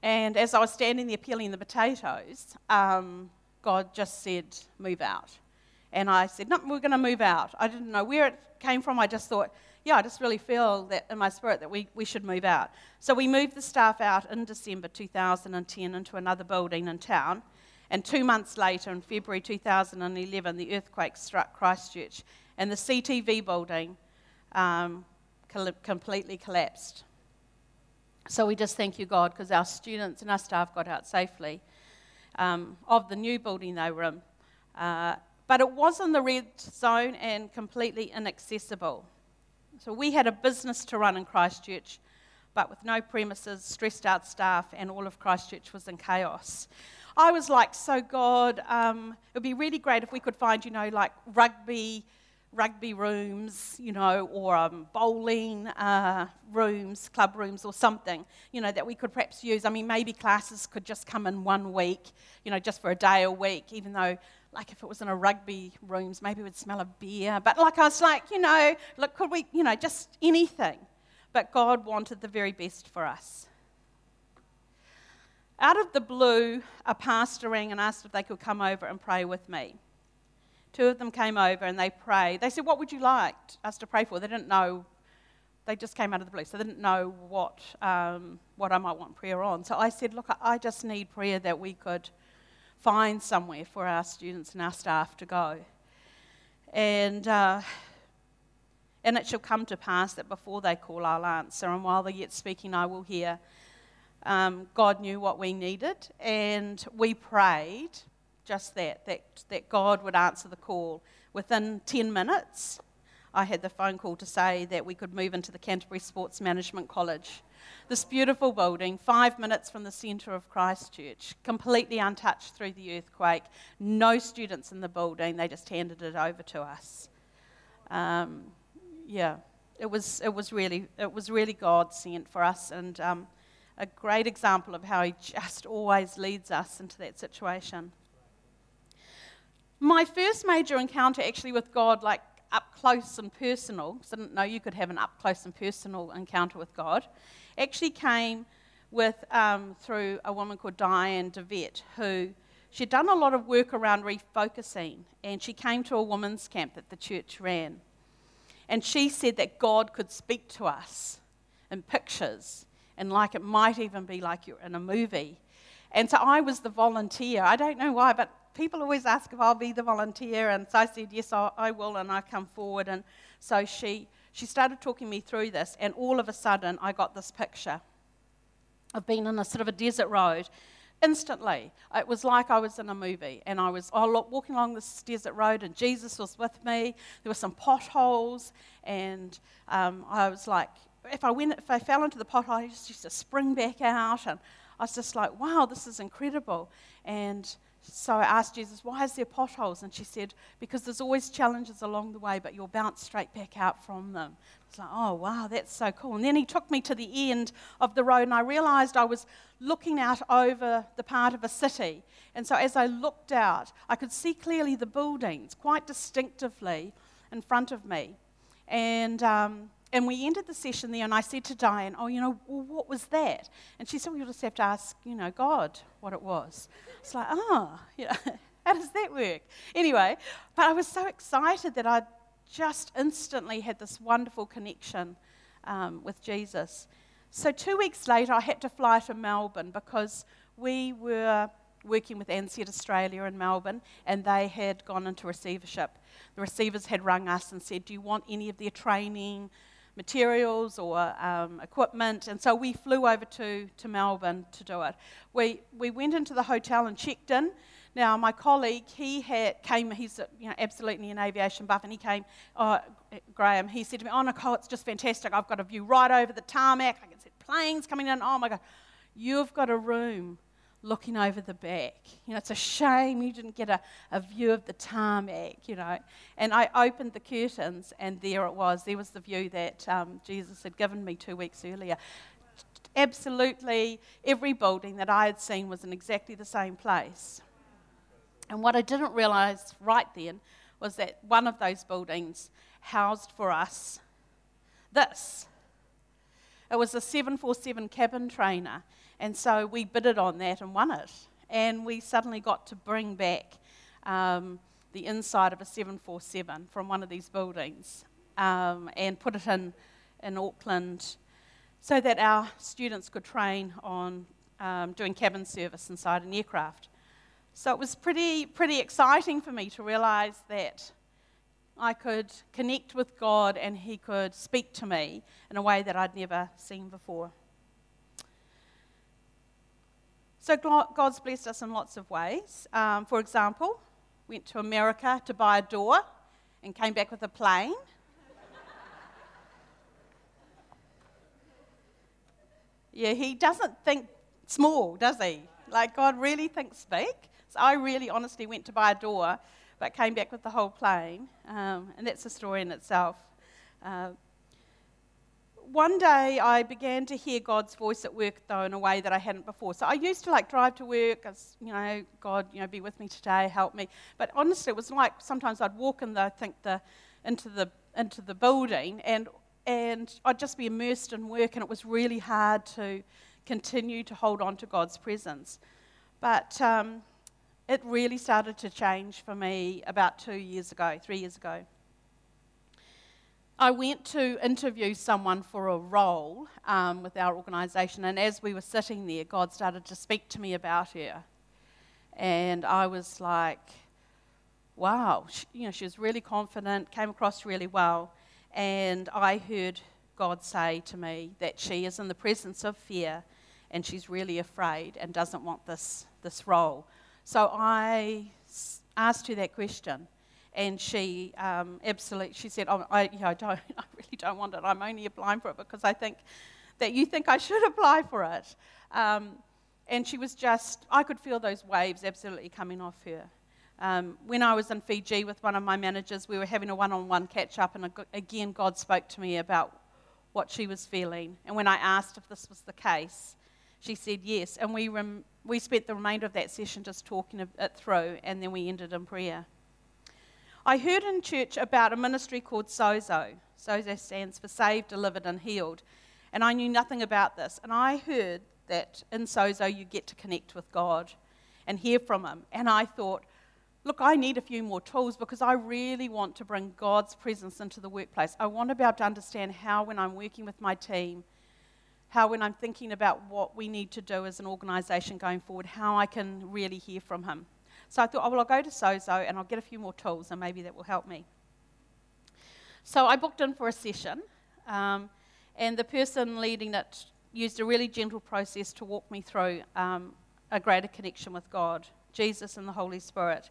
And as I was standing there peeling the potatoes, um, God just said, Move out. And I said, No, we're going to move out. I didn't know where it came from. I just thought, Yeah, I just really feel that in my spirit that we, we should move out. So we moved the staff out in December 2010 into another building in town. And two months later, in February 2011, the earthquake struck Christchurch, and the CTV building um, completely collapsed. So we just thank you, God, because our students and our staff got out safely um, of the new building they were in. Uh, but it was in the red zone and completely inaccessible. So we had a business to run in Christchurch, but with no premises, stressed out staff, and all of Christchurch was in chaos. I was like, so God, um, it would be really great if we could find, you know, like rugby rugby rooms, you know, or um, bowling uh, rooms, club rooms, or something, you know, that we could perhaps use. I mean, maybe classes could just come in one week, you know, just for a day a week, even though, like, if it was in a rugby rooms, maybe we'd smell of beer. But, like, I was like, you know, look, could we, you know, just anything. But God wanted the very best for us. Out of the blue, a pastor rang and asked if they could come over and pray with me. Two of them came over and they prayed. They said, What would you like us to pray for? They didn't know. They just came out of the blue, so they didn't know what, um, what I might want prayer on. So I said, Look, I just need prayer that we could find somewhere for our students and our staff to go. And, uh, and it shall come to pass that before they call, I'll answer, and while they're yet speaking, I will hear. Um, God knew what we needed, and we prayed just that, that, that God would answer the call. Within 10 minutes, I had the phone call to say that we could move into the Canterbury Sports Management College. This beautiful building, five minutes from the centre of Christchurch, completely untouched through the earthquake, no students in the building, they just handed it over to us. Um, yeah, it was, it, was really, it was really God sent for us and um, a great example of how He just always leads us into that situation my first major encounter actually with God, like up close and personal, because I didn't know you could have an up close and personal encounter with God, actually came with um, through a woman called Diane DeVette, who she'd done a lot of work around refocusing, and she came to a women's camp that the church ran. And she said that God could speak to us in pictures, and like it might even be like you're in a movie. And so I was the volunteer. I don't know why, but people always ask if I'll be the volunteer, and so I said, Yes, I will, and I come forward. And so she, she started talking me through this, and all of a sudden, I got this picture of being in a sort of a desert road. Instantly, it was like I was in a movie, and I was oh, walking along this desert road, and Jesus was with me. There were some potholes, and um, I was like, if I went, if I fell into the pothole, I just used to spring back out, and I was just like, wow, this is incredible. And so I asked Jesus, why is there potholes? And she said, because there's always challenges along the way, but you'll bounce straight back out from them. It's like, oh, wow, that's so cool. And then he took me to the end of the road, and I realized I was looking out over the part of a city. And so as I looked out, I could see clearly the buildings quite distinctively in front of me. And um, and we ended the session there, and I said to Diane, Oh, you know, well, what was that? And she said, We'll just have to ask, you know, God what it was. It's like, Oh, you know, how does that work? Anyway, but I was so excited that I just instantly had this wonderful connection um, with Jesus. So, two weeks later, I had to fly to Melbourne because we were working with Ansett Australia in Melbourne, and they had gone into receivership. The receivers had rung us and said, Do you want any of their training? Materials or um, equipment. And so we flew over to, to Melbourne to do it. We, we went into the hotel and checked in. Now, my colleague, he had, came, he's you know, absolutely an aviation buff, and he came, uh, Graham, he said to me, Oh, Nicole, it's just fantastic. I've got a view right over the tarmac. I can see planes coming in. Oh, my God. You've got a room looking over the back. You know, it's a shame you didn't get a, a view of the tarmac, you know. And I opened the curtains, and there it was. There was the view that um, Jesus had given me two weeks earlier. Absolutely every building that I had seen was in exactly the same place. And what I didn't realize right then was that one of those buildings housed for us this. It was a 747 cabin trainer, and so we bidded on that and won it. And we suddenly got to bring back um, the inside of a 747 from one of these buildings um, and put it in, in Auckland so that our students could train on um, doing cabin service inside an aircraft. So it was pretty, pretty exciting for me to realize that I could connect with God and He could speak to me in a way that I'd never seen before. So God's blessed us in lots of ways. Um, for example, went to America to buy a door and came back with a plane. yeah, he doesn't think small, does he? Like God really thinks big. So I really honestly went to buy a door, but came back with the whole plane. Um, and that's a story in itself. Uh, one day I began to hear God's voice at work, though, in a way that I hadn't before. So I used to like drive to work, as, you know, God, you know, be with me today, help me. But honestly, it was like sometimes I'd walk in the, I think the, into the into the building, and and I'd just be immersed in work, and it was really hard to continue to hold on to God's presence. But um, it really started to change for me about two years ago, three years ago. I went to interview someone for a role um, with our organisation, and as we were sitting there, God started to speak to me about her. And I was like, wow, she, you know, she was really confident, came across really well. And I heard God say to me that she is in the presence of fear and she's really afraid and doesn't want this, this role. So I asked her that question, and she um, absolutely she said, oh, I, I, don't, I really don't want it. I'm only applying for it because I think that you think I should apply for it. Um, and she was just, I could feel those waves absolutely coming off her. Um, when I was in Fiji with one of my managers, we were having a one on one catch up, and again, God spoke to me about what she was feeling. And when I asked if this was the case, she said yes. And we, rem- we spent the remainder of that session just talking it through, and then we ended in prayer. I heard in church about a ministry called Sozo. Sozo stands for Saved, Delivered, and Healed. And I knew nothing about this. And I heard that in Sozo you get to connect with God and hear from Him. And I thought, look, I need a few more tools because I really want to bring God's presence into the workplace. I want to be able to understand how, when I'm working with my team, how, when I'm thinking about what we need to do as an organisation going forward, how I can really hear from Him. So I thought, oh, well, I'll go to Sozo and I'll get a few more tools and maybe that will help me. So I booked in for a session, um, and the person leading it used a really gentle process to walk me through um, a greater connection with God, Jesus, and the Holy Spirit.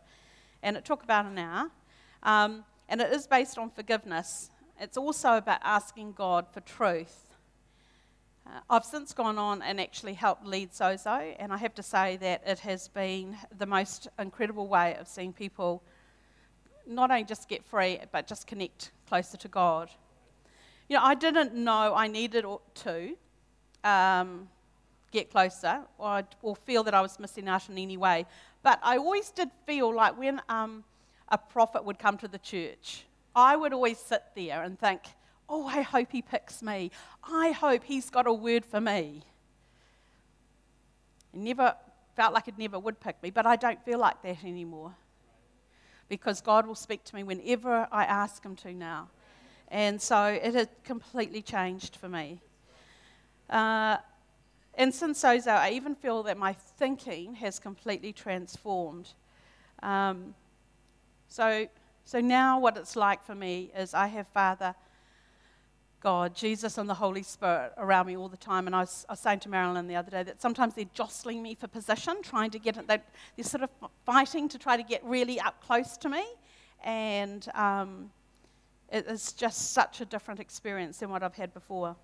And it took about an hour. Um, and it is based on forgiveness. It's also about asking God for truth uh, I've since gone on and actually helped lead Sozo, and I have to say that it has been the most incredible way of seeing people not only just get free, but just connect closer to God. You know, I didn't know I needed to um, get closer or, or, feel that I was missing out in any way, but I always did feel like when um, a prophet would come to the church, I would always sit there and think, Oh, I hope he picks me. I hope he's got a word for me. It never felt like it never would pick me, but I don't feel like that anymore. Because God will speak to me whenever I ask him to now. And so it has completely changed for me. Uh, and since Sozo, I even feel that my thinking has completely transformed. Um, so, so now what it's like for me is I have Father God, Jesus, and the Holy Spirit around me all the time. And I was, I was, saying to Marilyn the other day that sometimes they're jostling me for position, trying to get it. They're, sort of fighting to try to get really up close to me. And um, it is just such a different experience than what I've had before.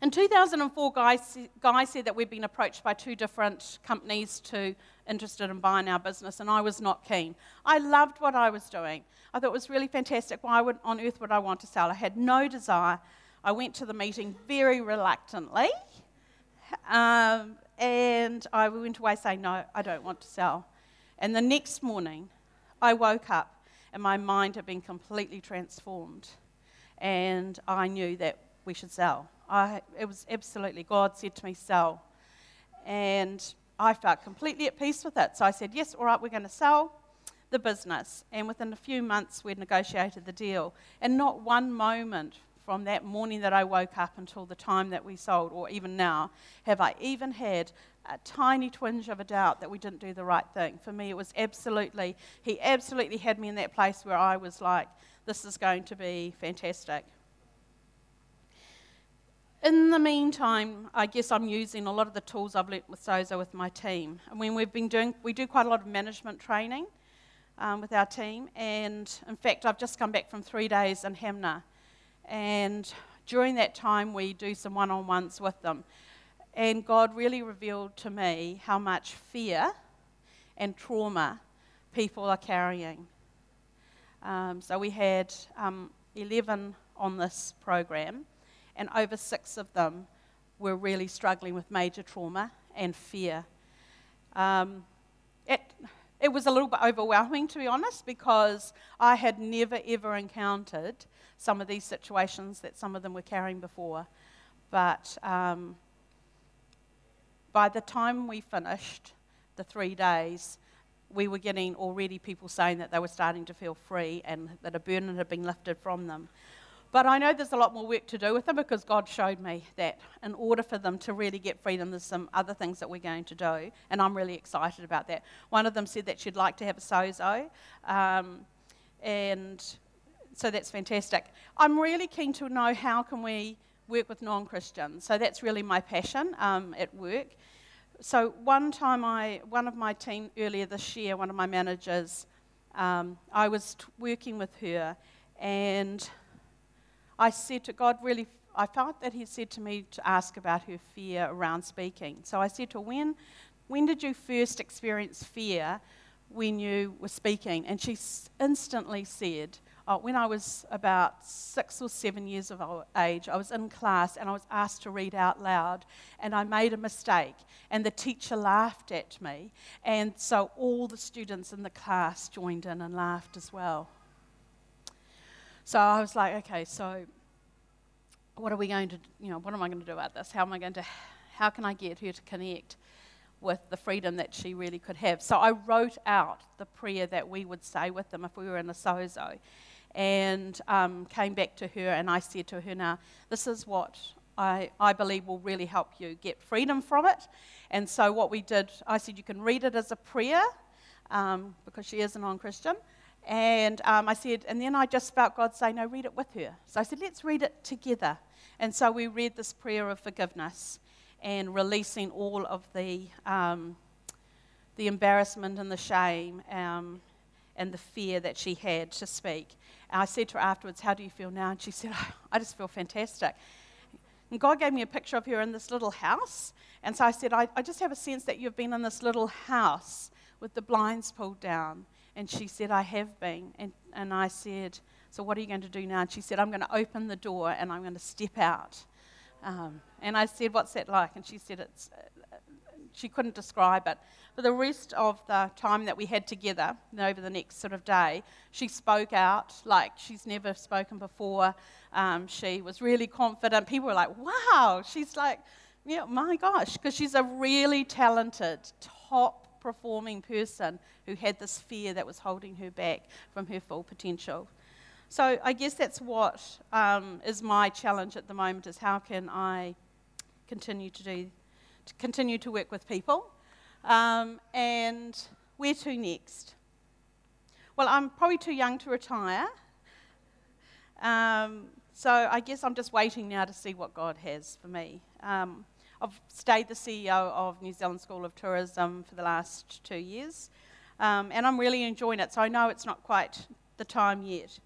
In 2004, Guy, Guy said that we'd been approached by two different companies to interested in buying our business, and I was not keen. I loved what I was doing. I thought it was really fantastic. Why would, on earth would I want to sell? I had no desire. I went to the meeting very reluctantly. Um, and I went away saying, No, I don't want to sell. And the next morning, I woke up and my mind had been completely transformed. And I knew that we should sell. I, it was absolutely, God said to me, Sell. And I felt completely at peace with it. So I said, Yes, all right, we're going to sell the business. And within a few months, we'd negotiated the deal. And not one moment from that morning that I woke up until the time that we sold, or even now, have I even had a tiny twinge of a doubt that we didn't do the right thing. For me, it was absolutely, he absolutely had me in that place where I was like, this is going to be fantastic. In the meantime, I guess I'm using a lot of the tools I've learnt with Sozo with my team. I mean, we've been doing, we do quite a lot of management training um, with our team, and in fact, I've just come back from three days in Hanmer, and during that time, we do some one on ones with them. And God really revealed to me how much fear and trauma people are carrying. Um, so we had um, 11 on this program, and over six of them were really struggling with major trauma and fear. Um, it, it was a little bit overwhelming, to be honest, because I had never ever encountered some of these situations that some of them were carrying before. But um, by the time we finished the three days, we were getting already people saying that they were starting to feel free and that a burden had been lifted from them. But I know there's a lot more work to do with them because God showed me that in order for them to really get freedom, there's some other things that we're going to do, and I'm really excited about that. One of them said that she'd like to have a sozo, um, and so that's fantastic. I'm really keen to know how can we work with non-Christians. So that's really my passion um, at work. So one time, I one of my team earlier this year, one of my managers, um, I was t- working with her, and I said to God, really, I felt that He said to me to ask about her fear around speaking. So I said to her, when, when did you first experience fear when you were speaking? And she instantly said, uh, when I was about six or seven years of age, I was in class and I was asked to read out loud, and I made a mistake, and the teacher laughed at me, and so all the students in the class joined in and laughed as well. So I was like, okay, so what are we going to, you know, what am I going to do about this? How am I going to, how can I get her to connect with the freedom that she really could have? So I wrote out the prayer that we would say with them if we were in a sozo and um, came back to her and I said to her, now, this is what I, I believe will really help you get freedom from it. And so what we did, I said, you can read it as a prayer um, because she is a non Christian. And um, I said, and then I just felt God say, no, read it with her. So I said, let's read it together. And so we read this prayer of forgiveness and releasing all of the, um, the embarrassment and the shame um, and the fear that she had to speak. And I said to her afterwards, How do you feel now? And she said, oh, I just feel fantastic. And God gave me a picture of her in this little house. And so I said, I, I just have a sense that you've been in this little house with the blinds pulled down. And she said, I have been. And, and I said, So what are you going to do now? And she said, I'm going to open the door and I'm going to step out. Um, and I said, What's that like? And she said, It's. Uh, she couldn't describe it. For the rest of the time that we had together, over the next sort of day, she spoke out like she's never spoken before. Um, she was really confident. People were like, wow, she's like, yeah, my gosh, because she's a really talented, top performing person who had this fear that was holding her back from her full potential. So I guess that's what um, is my challenge at the moment: is how can I continue to do, to continue to work with people, um, and where to next? Well, I'm probably too young to retire. Um, so I guess I'm just waiting now to see what God has for me. Um, I've stayed the CEO of New Zealand School of Tourism for the last two years, um, and I'm really enjoying it. So I know it's not quite the time yet.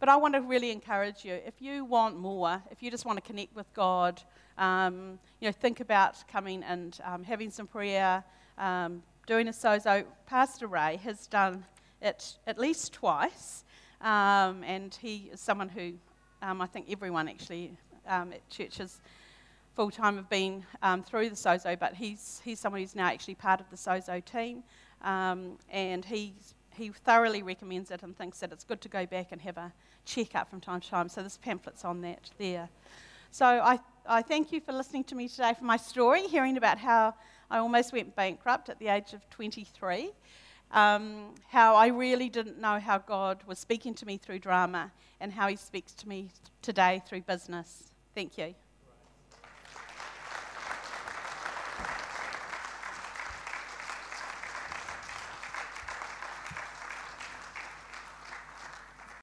But I want to really encourage you. If you want more, if you just want to connect with God, um, you know, think about coming and um, having some prayer, um, doing a sozo. Pastor Ray has done it at least twice, um, and he is someone who um, I think everyone actually um, at churches full time have been um, through the SOZO, but he's, he's someone who's now actually part of the SOZO team. Um, and he's, he thoroughly recommends it and thinks that it's good to go back and have a check up from time to time. So this pamphlet's on that there. So I, I thank you for listening to me today for my story, hearing about how I almost went bankrupt at the age of 23. Um, how I really didn't know how God was speaking to me through drama and how He speaks to me today through business. Thank you.